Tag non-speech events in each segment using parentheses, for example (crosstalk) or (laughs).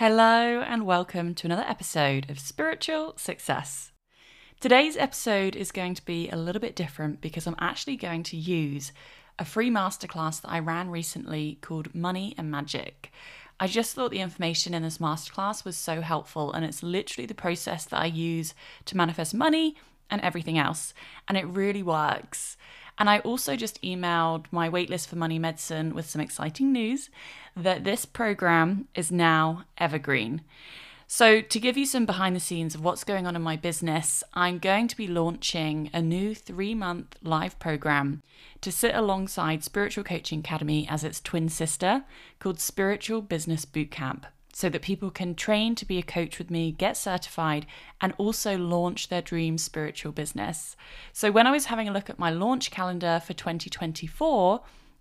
Hello, and welcome to another episode of Spiritual Success. Today's episode is going to be a little bit different because I'm actually going to use a free masterclass that I ran recently called Money and Magic. I just thought the information in this masterclass was so helpful, and it's literally the process that I use to manifest money and everything else, and it really works. And I also just emailed my waitlist for Money Medicine with some exciting news that this program is now evergreen. So, to give you some behind the scenes of what's going on in my business, I'm going to be launching a new three month live program to sit alongside Spiritual Coaching Academy as its twin sister called Spiritual Business Bootcamp so that people can train to be a coach with me, get certified, and also launch their dream spiritual business. So, when I was having a look at my launch calendar for 2024,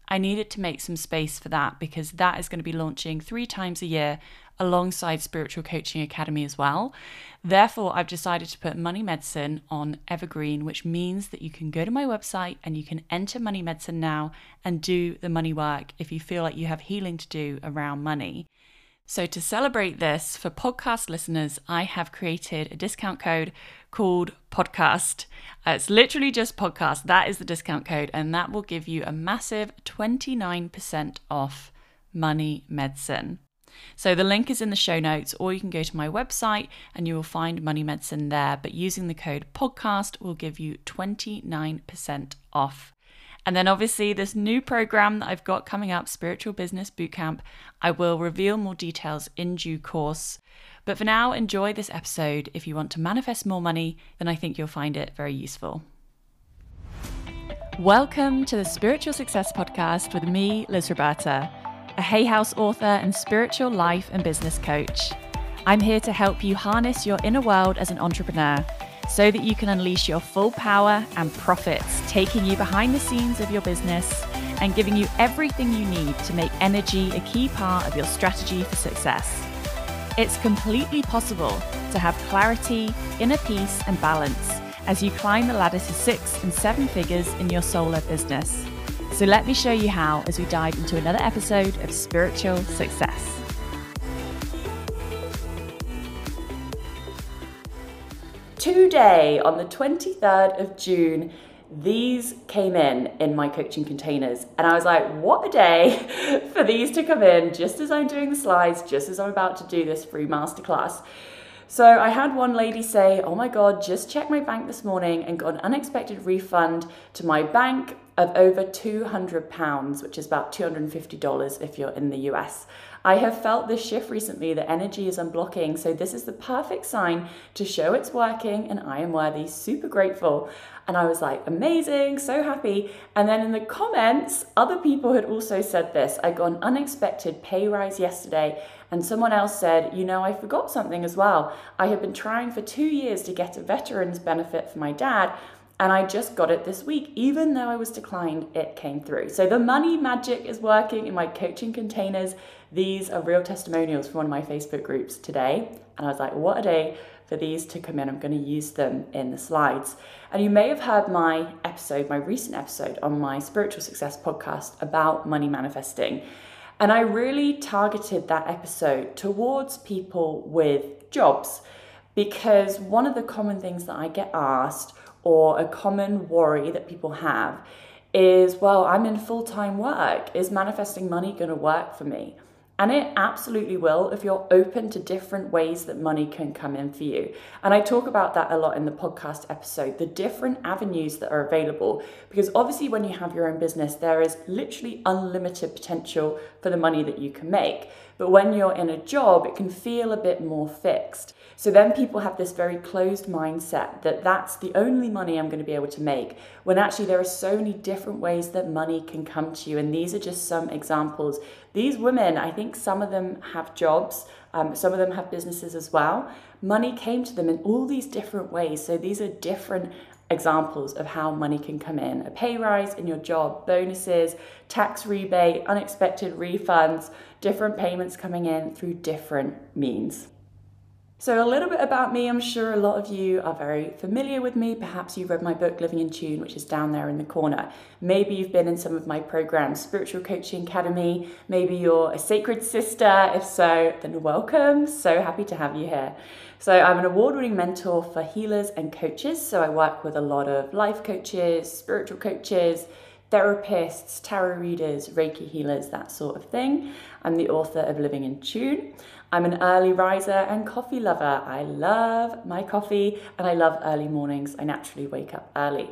I needed to make some space for that because that is going to be launching three times a year alongside Spiritual Coaching Academy as well. Therefore, I've decided to put Money Medicine on Evergreen, which means that you can go to my website and you can enter Money Medicine now and do the money work if you feel like you have healing to do around money. So, to celebrate this, for podcast listeners, I have created a discount code called podcast. Uh, it's literally just podcast. That is the discount code, and that will give you a massive 29% off money medicine. So, the link is in the show notes, or you can go to my website and you will find money medicine there. But using the code podcast will give you 29% off. And then obviously, this new program that I've got coming up, Spiritual Business Bootcamp, I will reveal more details in due course. But for now, enjoy this episode. If you want to manifest more money, then I think you'll find it very useful. Welcome to the Spiritual Success Podcast with me, Liz Roberta, a Hay House author and spiritual life and business coach. I'm here to help you harness your inner world as an entrepreneur so that you can unleash your full power and profits, taking you behind the scenes of your business and giving you everything you need to make energy a key part of your strategy for success. It's completely possible to have clarity, inner peace, and balance as you climb the ladder to six and seven figures in your solar business. So, let me show you how as we dive into another episode of Spiritual Success. Today, on the 23rd of June, these came in in my coaching containers. And i was like what a day (laughs) for these to come in just as i'm doing the slides just as i'm about to do this free masterclass. So i had one lady say oh my god just checked my bank this morning and got an unexpected refund to my bank of over 200 pounds which is about $250 if you're in the us I have felt this shift recently that energy is unblocking. So, this is the perfect sign to show it's working and I am worthy. Super grateful. And I was like, amazing, so happy. And then in the comments, other people had also said this. I got an unexpected pay rise yesterday, and someone else said, You know, I forgot something as well. I have been trying for two years to get a veteran's benefit for my dad. And I just got it this week, even though I was declined, it came through. So the money magic is working in my coaching containers. These are real testimonials from one of my Facebook groups today. And I was like, what a day for these to come in. I'm going to use them in the slides. And you may have heard my episode, my recent episode on my Spiritual Success podcast about money manifesting. And I really targeted that episode towards people with jobs because one of the common things that I get asked or a common worry that people have is well, I'm in full time work. Is manifesting money going to work for me? And it absolutely will if you're open to different ways that money can come in for you. And I talk about that a lot in the podcast episode the different avenues that are available. Because obviously, when you have your own business, there is literally unlimited potential for the money that you can make. But when you're in a job, it can feel a bit more fixed. So then people have this very closed mindset that that's the only money I'm going to be able to make, when actually there are so many different ways that money can come to you. And these are just some examples. These women, I think some of them have jobs, um, some of them have businesses as well. Money came to them in all these different ways. So these are different examples of how money can come in a pay rise in your job, bonuses, tax rebate, unexpected refunds, different payments coming in through different means. So, a little bit about me. I'm sure a lot of you are very familiar with me. Perhaps you've read my book, Living in Tune, which is down there in the corner. Maybe you've been in some of my programs, Spiritual Coaching Academy. Maybe you're a sacred sister. If so, then welcome. So happy to have you here. So, I'm an award winning mentor for healers and coaches. So, I work with a lot of life coaches, spiritual coaches therapists, tarot readers, Reiki healers, that sort of thing. I'm the author of Living in Tune. I'm an early riser and coffee lover. I love my coffee and I love early mornings. I naturally wake up early.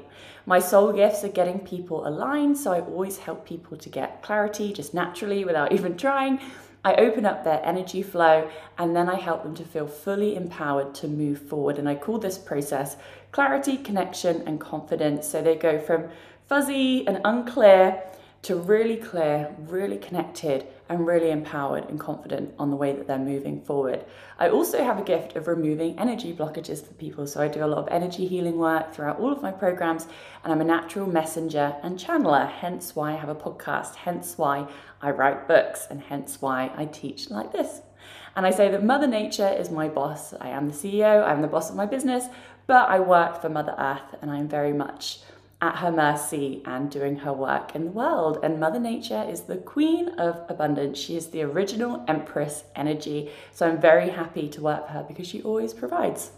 My soul gifts are getting people aligned, so I always help people to get clarity just naturally without (laughs) even trying. I open up their energy flow and then I help them to feel fully empowered to move forward. And I call this process clarity, connection, and confidence. So they go from fuzzy and unclear to really clear, really connected, and really empowered and confident on the way that they're moving forward. I also have a gift of removing energy blockages for people. So I do a lot of energy healing work throughout all of my programs, and I'm a natural messenger and channeler, hence why I have a podcast, hence why I write books, and hence why I teach like this. And I say that Mother Nature is my boss. I am the CEO, I'm the boss of my business, but I work for Mother Earth, and I'm very much at her mercy and doing her work in the world. And Mother Nature is the queen of abundance. She is the original empress energy. So I'm very happy to work for her because she always provides.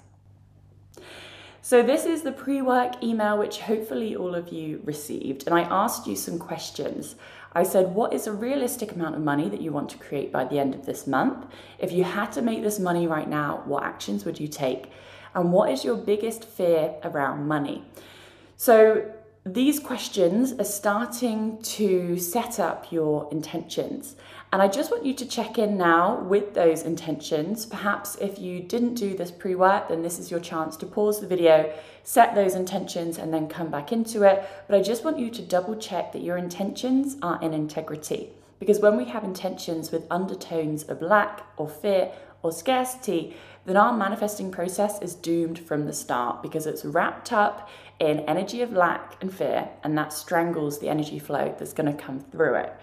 So, this is the pre work email, which hopefully all of you received. And I asked you some questions. I said, What is a realistic amount of money that you want to create by the end of this month? If you had to make this money right now, what actions would you take? And what is your biggest fear around money? So these questions are starting to set up your intentions. And I just want you to check in now with those intentions. Perhaps if you didn't do this pre work, then this is your chance to pause the video, set those intentions, and then come back into it. But I just want you to double check that your intentions are in integrity. Because when we have intentions with undertones of lack or fear or scarcity, then our manifesting process is doomed from the start because it's wrapped up in energy of lack and fear, and that strangles the energy flow that's going to come through it.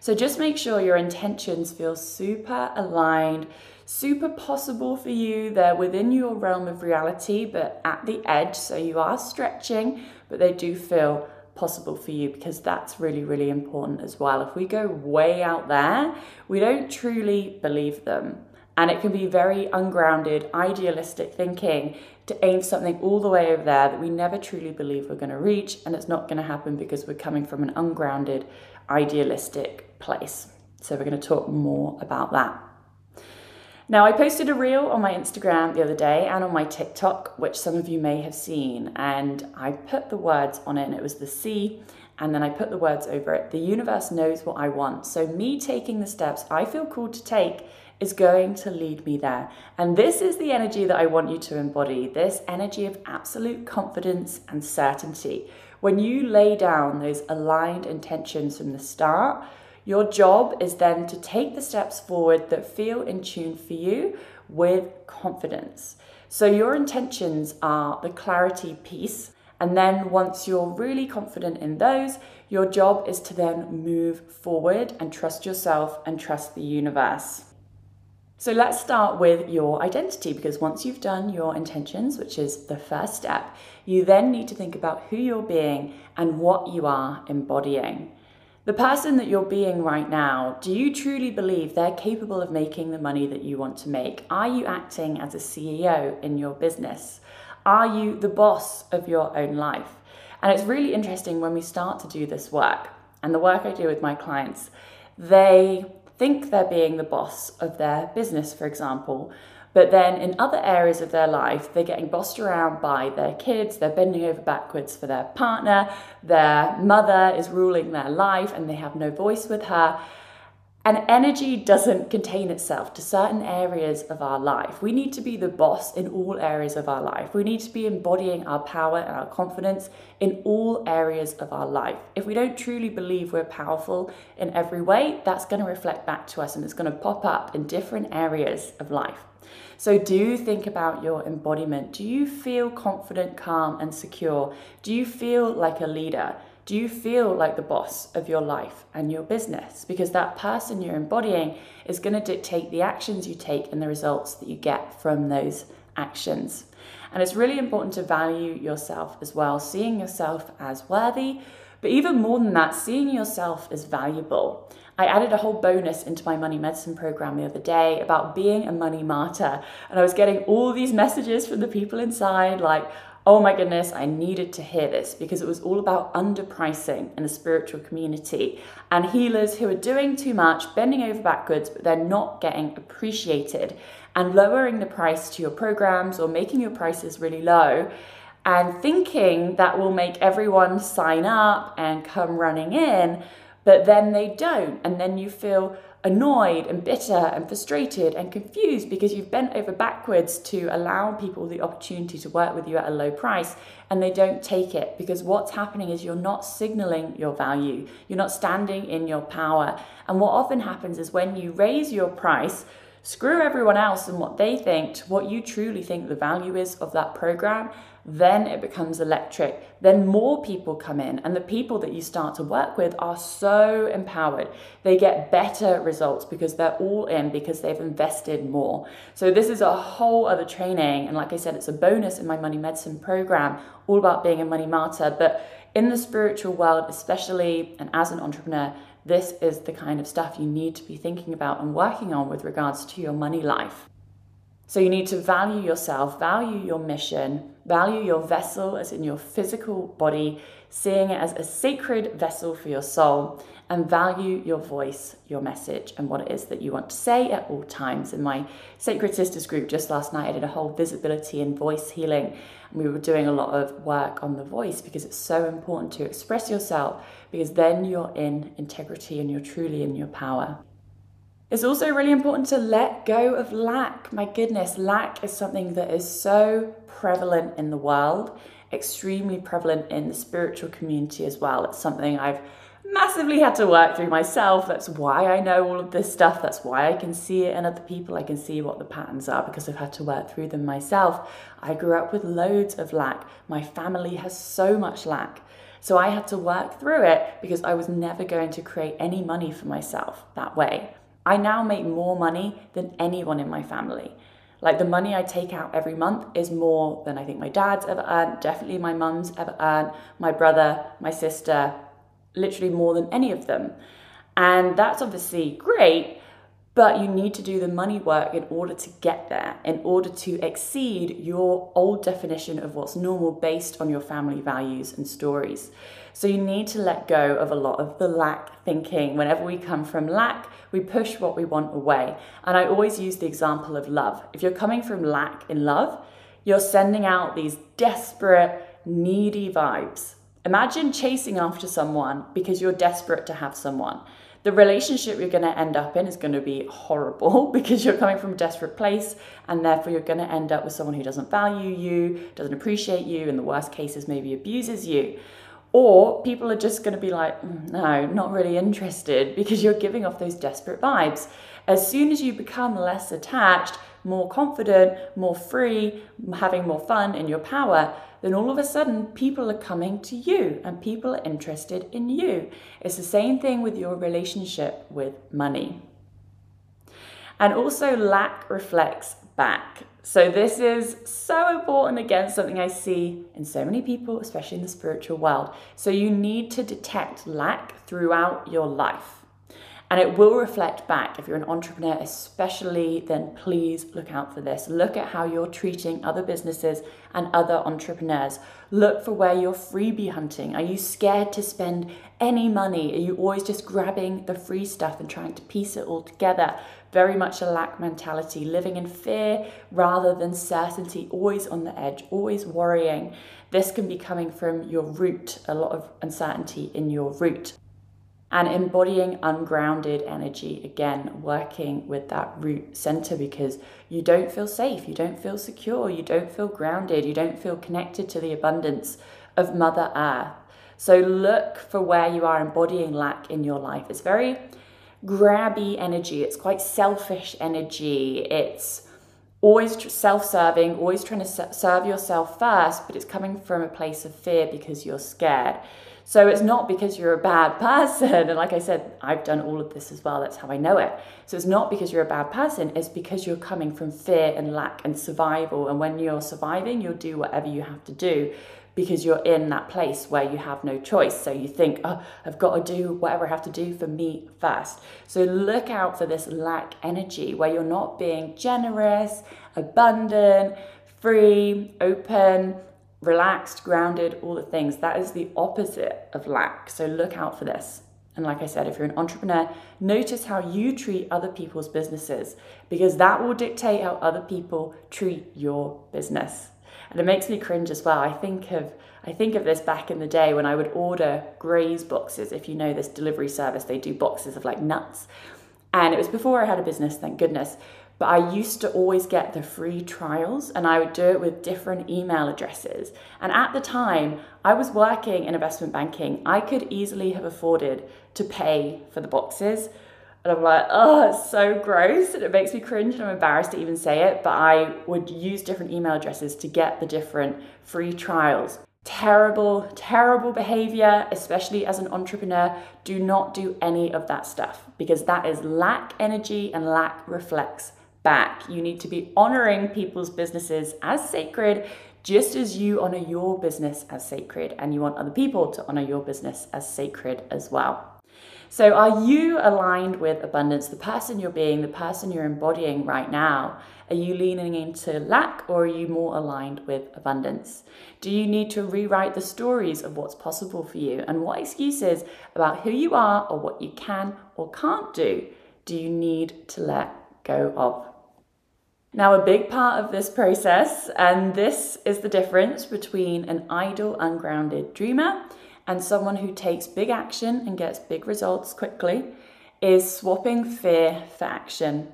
So just make sure your intentions feel super aligned, super possible for you. They're within your realm of reality, but at the edge. So you are stretching, but they do feel possible for you because that's really, really important as well. If we go way out there, we don't truly believe them. And it can be very ungrounded, idealistic thinking to aim something all the way over there that we never truly believe we're going to reach. And it's not going to happen because we're coming from an ungrounded, idealistic place. So we're going to talk more about that. Now, I posted a reel on my Instagram the other day and on my TikTok, which some of you may have seen, and I put the words on it, and it was the C, and then I put the words over it. The universe knows what I want. So, me taking the steps I feel called to take is going to lead me there. And this is the energy that I want you to embody this energy of absolute confidence and certainty. When you lay down those aligned intentions from the start, your job is then to take the steps forward that feel in tune for you with confidence. So, your intentions are the clarity piece. And then, once you're really confident in those, your job is to then move forward and trust yourself and trust the universe. So let's start with your identity because once you've done your intentions, which is the first step, you then need to think about who you're being and what you are embodying. The person that you're being right now, do you truly believe they're capable of making the money that you want to make? Are you acting as a CEO in your business? Are you the boss of your own life? And it's really interesting when we start to do this work and the work I do with my clients, they think they're being the boss of their business, for example, but then in other areas of their life, they're getting bossed around by their kids, they're bending over backwards for their partner, their mother is ruling their life and they have no voice with her. And energy doesn't contain itself to certain areas of our life. We need to be the boss in all areas of our life. We need to be embodying our power and our confidence in all areas of our life. If we don't truly believe we're powerful in every way, that's going to reflect back to us and it's going to pop up in different areas of life. So, do think about your embodiment. Do you feel confident, calm, and secure? Do you feel like a leader? Do you feel like the boss of your life and your business? Because that person you're embodying is going to dictate the actions you take and the results that you get from those actions. And it's really important to value yourself as well, seeing yourself as worthy, but even more than that, seeing yourself as valuable. I added a whole bonus into my money medicine program the other day about being a money martyr. And I was getting all these messages from the people inside like, oh my goodness, I needed to hear this because it was all about underpricing in the spiritual community and healers who are doing too much, bending over backwards, but they're not getting appreciated and lowering the price to your programs or making your prices really low and thinking that will make everyone sign up and come running in, but then they don't. And then you feel annoyed and bitter and frustrated and confused because you've bent over backwards to allow people the opportunity to work with you at a low price and they don't take it because what's happening is you're not signaling your value, you're not standing in your power. And what often happens is when you raise your price, screw everyone else and what they think to what you truly think the value is of that program then it becomes electric. Then more people come in, and the people that you start to work with are so empowered. They get better results because they're all in because they've invested more. So, this is a whole other training. And like I said, it's a bonus in my money medicine program, all about being a money martyr. But in the spiritual world, especially, and as an entrepreneur, this is the kind of stuff you need to be thinking about and working on with regards to your money life. So you need to value yourself, value your mission, value your vessel as in your physical body, seeing it as a sacred vessel for your soul, and value your voice, your message, and what it is that you want to say at all times. In my Sacred Sisters group just last night, I did a whole visibility and voice healing, and we were doing a lot of work on the voice because it's so important to express yourself because then you're in integrity and you're truly in your power. It's also really important to let go of lack. My goodness, lack is something that is so prevalent in the world, extremely prevalent in the spiritual community as well. It's something I've massively had to work through myself. That's why I know all of this stuff. That's why I can see it in other people. I can see what the patterns are because I've had to work through them myself. I grew up with loads of lack. My family has so much lack. So I had to work through it because I was never going to create any money for myself that way. I now make more money than anyone in my family. Like the money I take out every month is more than I think my dad's ever earned, definitely my mum's ever earned, my brother, my sister, literally more than any of them. And that's obviously great, but you need to do the money work in order to get there, in order to exceed your old definition of what's normal based on your family values and stories. So you need to let go of a lot of the lack thinking. Whenever we come from lack, we push what we want away. And I always use the example of love. If you're coming from lack in love, you're sending out these desperate, needy vibes. Imagine chasing after someone because you're desperate to have someone the relationship you're going to end up in is going to be horrible (laughs) because you're coming from a desperate place and therefore you're going to end up with someone who doesn't value you, doesn't appreciate you, in the worst cases, maybe abuses you. Or people are just going to be like, mm, no, not really interested (laughs) because you're giving off those desperate vibes. As soon as you become less attached, more confident, more free, having more fun in your power, then all of a sudden people are coming to you and people are interested in you. It's the same thing with your relationship with money. And also, lack reflects back. So, this is so important again, something I see in so many people, especially in the spiritual world. So, you need to detect lack throughout your life and it will reflect back. If you're an entrepreneur, especially, then please look out for this. Look at how you're treating other businesses and other entrepreneurs. Look for where you're freebie hunting. Are you scared to spend any money? Are you always just grabbing the free stuff and trying to piece it all together? Very much a lack mentality, living in fear rather than certainty, always on the edge, always worrying. This can be coming from your root, a lot of uncertainty in your root and embodying ungrounded energy again working with that root center because you don't feel safe you don't feel secure you don't feel grounded you don't feel connected to the abundance of mother earth. So look for where you are embodying lack in your life. It's very grabby energy it's quite selfish energy it's always self-serving always trying to serve yourself first but it's coming from a place of fear because you're scared So it's not because you're a bad (laughs) person. And like I said, I've done all of this as well. That's how I know it. So it's not because you're a bad person, it's because you're coming from fear and lack and survival. And when you're surviving, you'll do whatever you have to do because you're in that place where you have no choice. So you think, oh, I've got to do whatever I have to do for me first. So look out for this lack energy where you're not being generous, abundant, free, open, relaxed, grounded, all the things. That is the opposite of lack. So look out for this. And like I said, if you're an entrepreneur, notice how you treat other people's businesses because that will dictate how other people treat your business. And it makes me cringe as well. I think of I think of this back in the day when I would order Graze boxes. If you know this delivery service, they do boxes of like nuts. And it was before I had a business, thank goodness. But I used to always get the free trials and I would do it with different email addresses. And at the time, I was working in investment banking. I could easily have afforded to pay for the boxes. And I'm like, oh, it's so gross. And it makes me cringe and I'm embarrassed to even say it. But I would use different email addresses to get the different free trials. Terrible, terrible behavior, especially as an entrepreneur. Do not do any of that stuff because that is lack energy and lack reflects back. You need to be honoring people's businesses as sacred, just as you honor your business as sacred, and you want other people to honor your business as sacred as well. So, are you aligned with abundance, the person you're being, the person you're embodying right now? Are you leaning into lack or are you more aligned with abundance? Do you need to rewrite the stories of what's possible for you and what excuses about who you are or what you can or can't do do you need to let go of? Now, a big part of this process, and this is the difference between an idle, ungrounded dreamer and someone who takes big action and gets big results quickly, is swapping fear for action.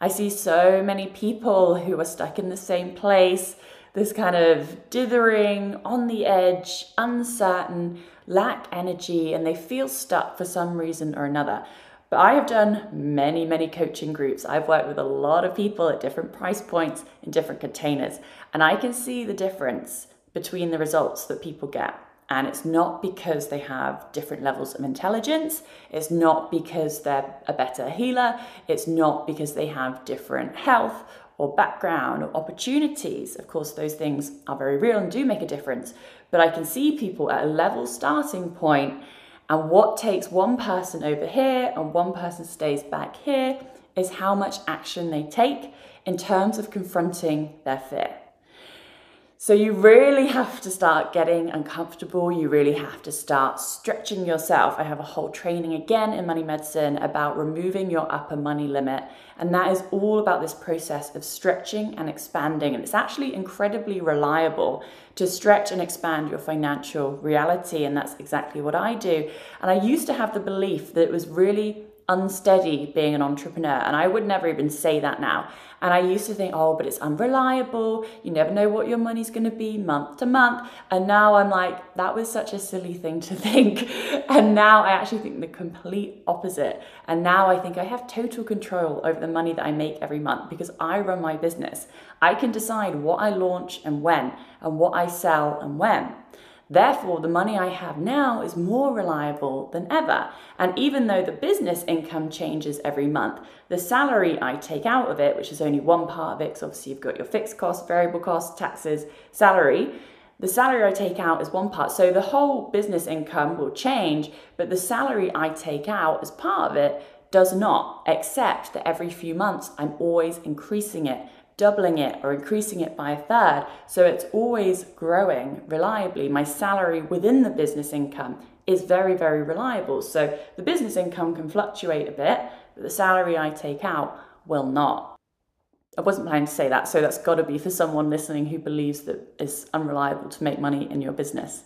I see so many people who are stuck in the same place, this kind of dithering, on the edge, uncertain, lack energy, and they feel stuck for some reason or another. But I have done many, many coaching groups. I've worked with a lot of people at different price points in different containers, and I can see the difference between the results that people get. And it's not because they have different levels of intelligence. It's not because they're a better healer. It's not because they have different health or background or opportunities. Of course, those things are very real and do make a difference. But I can see people at a level starting point and what takes one person over here and one person stays back here is how much action they take in terms of confronting their fear. So you really have to start getting uncomfortable. You really have to start stretching yourself. I have a whole training again in money medicine about removing your upper money limit. And that is all about this process of stretching and expanding. And it's actually incredibly reliable to stretch and expand your financial reality. And that's exactly what I do. And I used to have the belief that it was really unsteady being an entrepreneur. And I would never even say that now. And I used to think, oh, but it's unreliable. You never know what your money's going to be month to month. And now I'm like, that was such a silly thing to (laughs) think. And now I actually think the complete opposite. And now I think I have total control over the money that I make every month because I run my business. I can decide what I launch and when, and what I sell and when. Therefore, the money I have now is more reliable than ever. And even though the business income changes every month, the salary I take out of it, which is only one part of it, because obviously you've got your fixed costs, variable costs, taxes, salary, the salary I take out is one part. So the whole business income will change, but the salary I take out as part of it does not, except that every few months I'm always increasing it doubling it or increasing it by a third. So it's always growing reliably. My salary within the business income is very, very reliable. So the business income can fluctuate a bit, but the salary I take out will not. I wasn't planning to say that, so that's got to be for someone listening who believes that it's unreliable to make money in your business.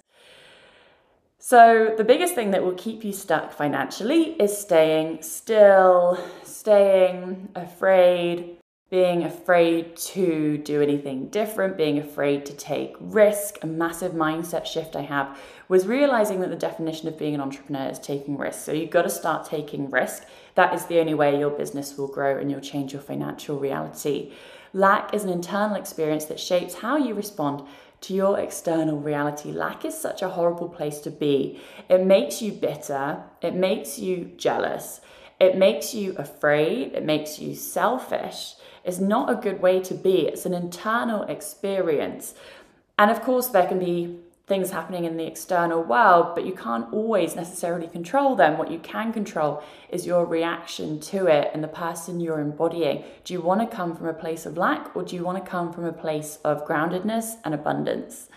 So, the biggest thing that will keep you stuck financially is staying still, staying afraid, being afraid to do anything different, being afraid to take risk, a massive mindset shift I have was realizing that the definition of being an entrepreneur is taking risk. So you've got to start taking risk. That is the only way your business will grow and you'll change your financial reality. Lack is an internal experience that shapes how you respond to your external reality. Lack is such a horrible place to be. It makes you bitter, it makes you jealous, it makes you afraid, it makes you selfish. It's not a good way to be. It's an internal experience. And of course, there can be things happening in the external world, but you can't always necessarily control them. What you can control is your reaction to it and the person you're embodying. Do you want to come from a place of lack or do you want to come from a place of groundedness and abundance?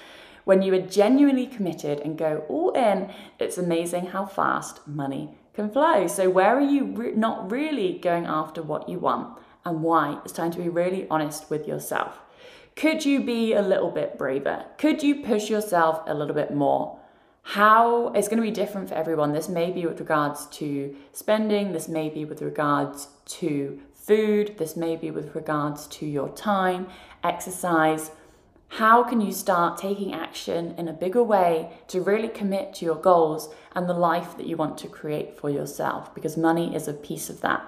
When you are genuinely committed and go all in, it's amazing how fast money can flow. So, where are you re- not really going after what you want and why? It's time to be really honest with yourself. Could you be a little bit braver? Could you push yourself a little bit more? How it's going to be different for everyone. This may be with regards to spending, this may be with regards to food, this may be with regards to your time, exercise. How can you start taking action in a bigger way to really commit to your goals and the life that you want to create for yourself? Because money is a piece of that.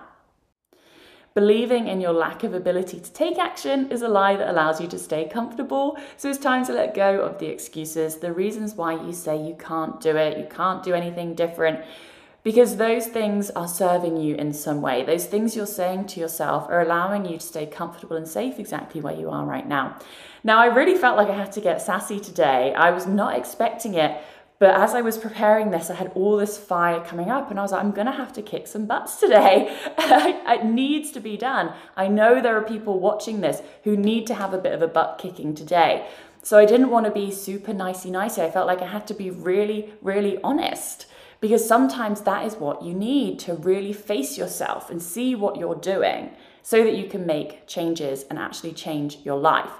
Believing in your lack of ability to take action is a lie that allows you to stay comfortable. So it's time to let go of the excuses, the reasons why you say you can't do it, you can't do anything different, because those things are serving you in some way. Those things you're saying to yourself are allowing you to stay comfortable and safe exactly where you are right now. Now, I really felt like I had to get sassy today. I was not expecting it. But as I was preparing this, I had all this fire coming up, and I was like, I'm gonna have to kick some butts today. (laughs) it needs to be done. I know there are people watching this who need to have a bit of a butt kicking today. So I didn't want to be super nicey nicey. I felt like I had to be really, really honest because sometimes that is what you need to really face yourself and see what you're doing so that you can make changes and actually change your life.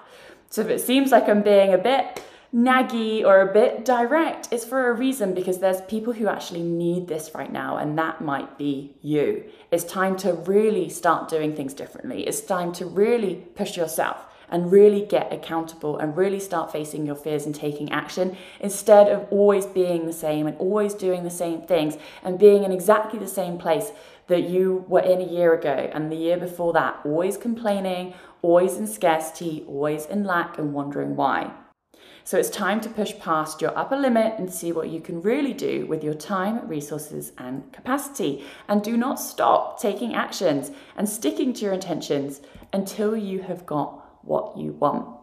So if it seems like I'm being a bit naggy or a bit direct, it's for a reason because there's people who actually need this right now, and that might be you. It's time to really start doing things differently. It's time to really push yourself and really get accountable and really start facing your fears and taking action instead of always being the same and always doing the same things and being in exactly the same place that you were in a year ago and the year before that, always complaining, always in scarcity, always in lack, and wondering why. So it's time to push past your upper limit and see what you can really do with your time, resources, and capacity. And do not stop taking actions and sticking to your intentions until you have got what you want.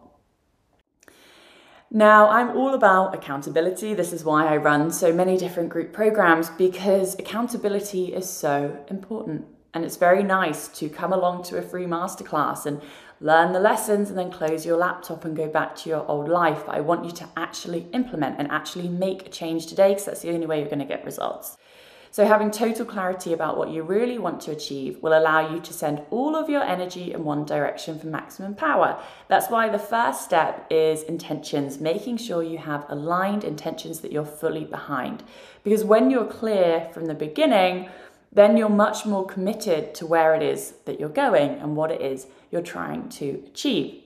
Now, I'm all about accountability. This is why I run so many different group programs because accountability is so important. And it's very nice to come along to a free masterclass and learn the lessons and then close your laptop and go back to your old life. But I want you to actually implement and actually make a change today because that's the only way you're going to get results. So, having total clarity about what you really want to achieve will allow you to send all of your energy in one direction for maximum power. That's why the first step is intentions, making sure you have aligned intentions that you're fully behind. Because when you're clear from the beginning, then you're much more committed to where it is that you're going and what it is you're trying to achieve.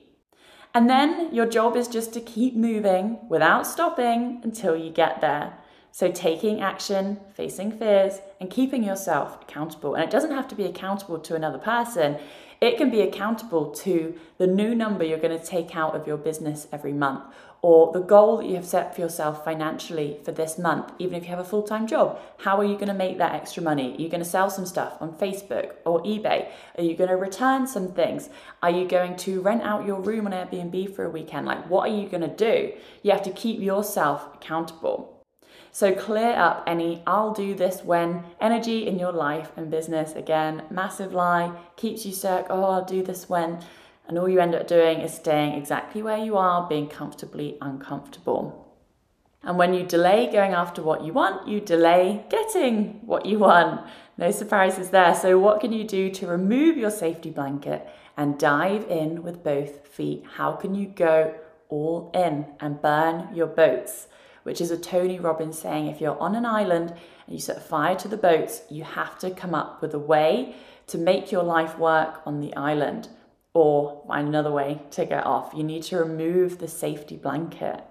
And then your job is just to keep moving without stopping until you get there. So, taking action, facing fears, and keeping yourself accountable. And it doesn't have to be accountable to another person, it can be accountable to the new number you're going to take out of your business every month or the goal that you have set for yourself financially for this month, even if you have a full time job. How are you going to make that extra money? Are you going to sell some stuff on Facebook or eBay? Are you going to return some things? Are you going to rent out your room on Airbnb for a weekend? Like, what are you going to do? You have to keep yourself accountable. So clear up any I'll do this when energy in your life and business. Again, massive lie, keeps you stuck. Oh, I'll do this when and all you end up doing is staying exactly where you are, being comfortably uncomfortable. And when you delay going after what you want, you delay getting what you want. No surprises there. So, what can you do to remove your safety blanket and dive in with both feet? How can you go all in and burn your boats? Which is a Tony Robbins saying if you're on an island and you set fire to the boats, you have to come up with a way to make your life work on the island or find another way to get off. You need to remove the safety blanket.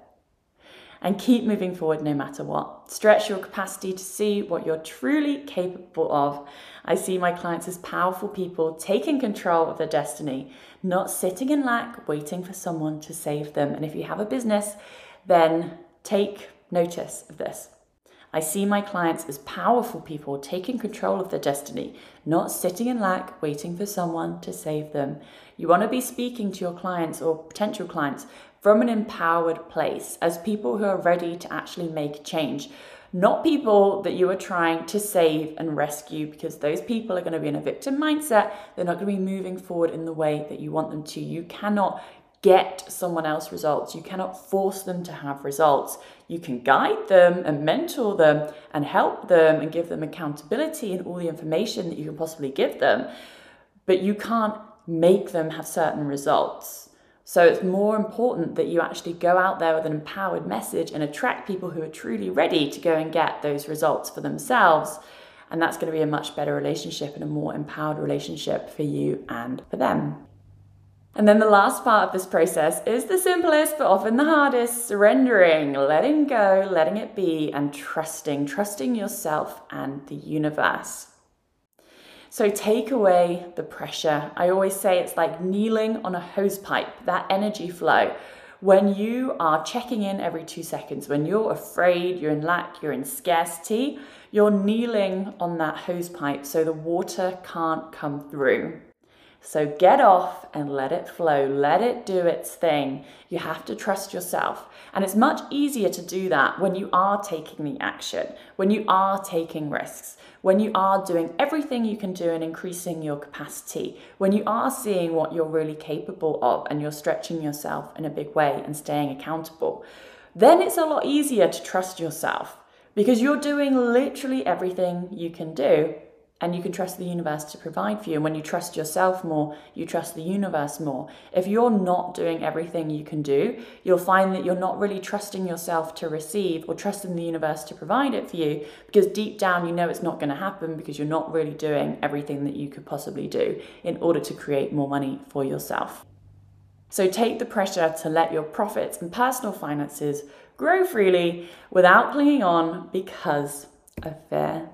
and keep moving forward no matter what. Stretch your capacity to see what you're truly capable of. I see my clients as powerful people taking control of their destiny, not sitting in lack, waiting for someone to save them. And if you have a business, then take notice of this. I see my clients as powerful people taking control of their destiny, not sitting in lack, waiting for someone to save them. You want to be speaking to your clients or potential clients from an empowered place as people who are ready to actually make change, not people that you are trying to save and rescue because those people are going to be in a victim mindset. They're not going to be moving forward in the way that you want them to. You cannot get someone else results. You cannot force them to have results. You can guide them and mentor them and help them and give them accountability and all the information that you can possibly give them, but you can't make them have certain results. So it's more important that you actually go out there with an empowered message and attract people who are truly ready to go and get those results for themselves. And that's going to be a much better relationship and a more empowered relationship for you and for them. And then the last part of this process is the simplest, but often the hardest surrendering, letting go, letting it be, and trusting, trusting yourself and the universe. So take away the pressure. I always say it's like kneeling on a hose pipe, that energy flow. When you are checking in every two seconds, when you're afraid, you're in lack, you're in scarcity, you're kneeling on that hose pipe so the water can't come through. So get off and let it flow, let it do its thing. You have to trust yourself. And it's much easier to do that when you are taking the action, when you are taking risks, when you are doing everything you can do and increasing your capacity, when you are seeing what you're really capable of and you're stretching yourself in a big way and staying accountable. Then it's a lot easier to trust yourself because you're doing literally everything you can do and you can trust the universe to provide for you. And when you trust yourself more, you trust the universe more. If you're not doing everything you can do, you'll find that you're not really trusting yourself to receive or trusting the universe to provide it for you because deep down you know it's not going to happen because you're not really doing everything that you could possibly do in order to create more money for yourself. So take the pressure to let your profits and personal finances grow freely without clinging on because of fear.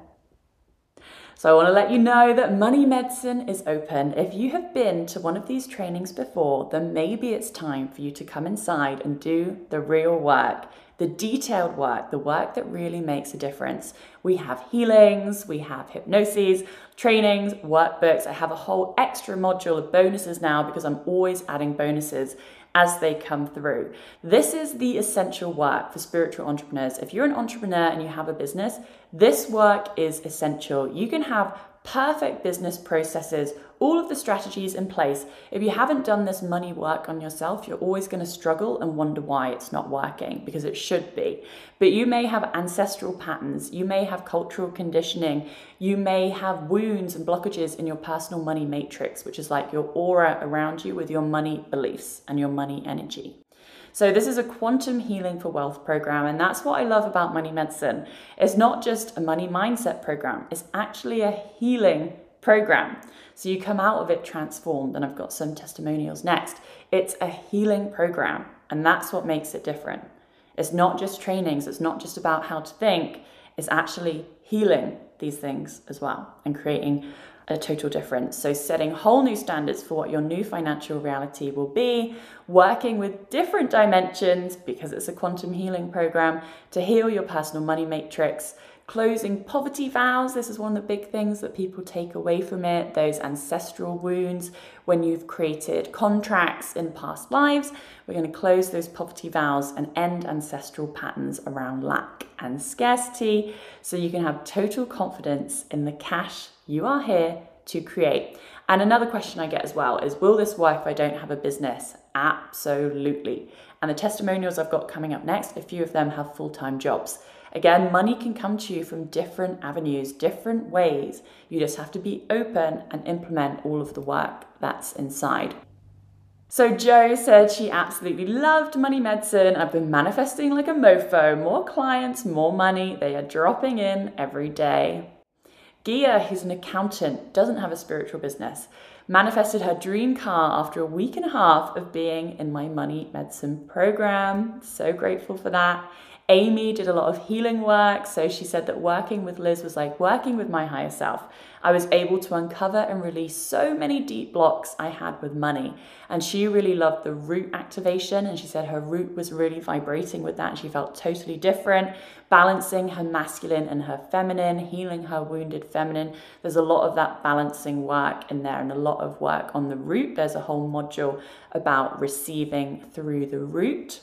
So I want to let you know that Money Medicine is open. If you have been to one of these trainings before, then maybe it's time for you to come inside and do the real work, the detailed work, the work that really makes a difference. We have healings, we have hypnoses, trainings, workbooks. I have a whole extra module of bonuses now because I'm always adding bonuses as they come through. This is the essential work for spiritual entrepreneurs. If you're an entrepreneur and you have a business, this work is essential. You can have perfect business processes, all of the strategies in place. If you haven't done this money work on yourself, you're always going to struggle and wonder why it's not working because it should be. But you may have ancestral patterns, you may have cultural conditioning, you may have wounds and blockages in your personal money matrix, which is like your aura around you with your money beliefs and your money energy. So this is a quantum healing for wealth program. And that's what I love about money medicine. It's not just a money mindset program. It's actually a healing program. So you come out of it transformed. And I've got some testimonials next. It's a healing program. And that's what makes it different. It's not just trainings. It's not just about how to think. It's actually healing these things as well and creating a total difference. So, setting whole new standards for what your new financial reality will be, working with different dimensions because it's a quantum healing program to heal your personal money matrix, closing poverty vows. This is one of the big things that people take away from it those ancestral wounds. When you've created contracts in past lives, we're going to close those poverty vows and end ancestral patterns around lack and scarcity so you can have total confidence in the cash you are here to create. And another question I get as well is Will this work if I don't have a business? Absolutely. And the testimonials I've got coming up next, a few of them have full time jobs. Again, money can come to you from different avenues, different ways. You just have to be open and implement all of the work that's inside. So Jo said she absolutely loved money medicine. I've been manifesting like a mofo. More clients, more money. They are dropping in every day. Gia, who's an accountant, doesn't have a spiritual business, manifested her dream car after a week and a half of being in my money medicine program. So grateful for that. Amy did a lot of healing work. So she said that working with Liz was like working with my higher self. I was able to uncover and release so many deep blocks I had with money. And she really loved the root activation. And she said her root was really vibrating with that. And she felt totally different, balancing her masculine and her feminine, healing her wounded feminine. There's a lot of that balancing work in there and a lot of work on the root. There's a whole module about receiving through the root.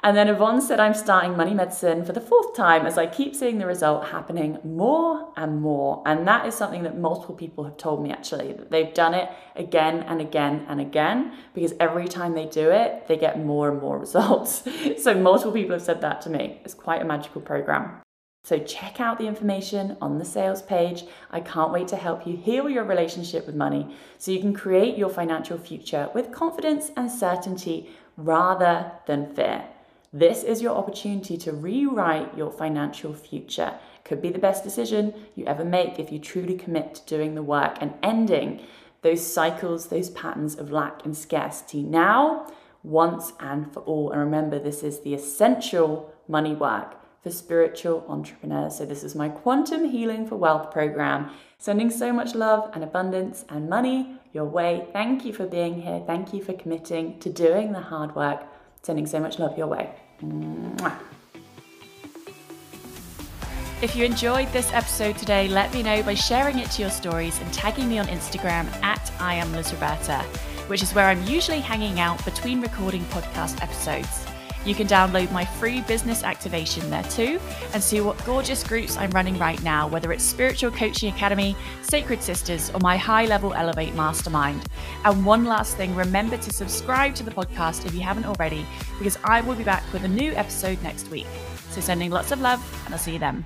And then Yvonne said, I'm starting money medicine for the fourth time as I keep seeing the result happening more and more. And that is something that multiple people have told me actually, that they've done it again and again and again because every time they do it, they get more and more (laughs) results. so multiple people have said that to me. It's quite a magical program. So check out the information on the sales page. I can't wait to help you heal your relationship with money so you can create your financial future with confidence and certainty rather than fear. This is your opportunity to rewrite your financial future. Could be the best decision you ever make if you truly commit to doing the work and ending those cycles, those patterns of lack and scarcity now, once and for all. And remember, this is the essential money work for spiritual entrepreneurs. So, this is my Quantum Healing for Wealth program. Sending so much love and abundance and money your way. Thank you for being here. Thank you for committing to doing the hard work Sending so much love your way. Mwah. If you enjoyed this episode today, let me know by sharing it to your stories and tagging me on Instagram at I am Liz Roberta, which is where I'm usually hanging out between recording podcast episodes. You can download my free business activation there too and see what gorgeous groups I'm running right now, whether it's Spiritual Coaching Academy, Sacred Sisters, or my high level Elevate Mastermind. And one last thing remember to subscribe to the podcast if you haven't already, because I will be back with a new episode next week. So sending lots of love, and I'll see you then.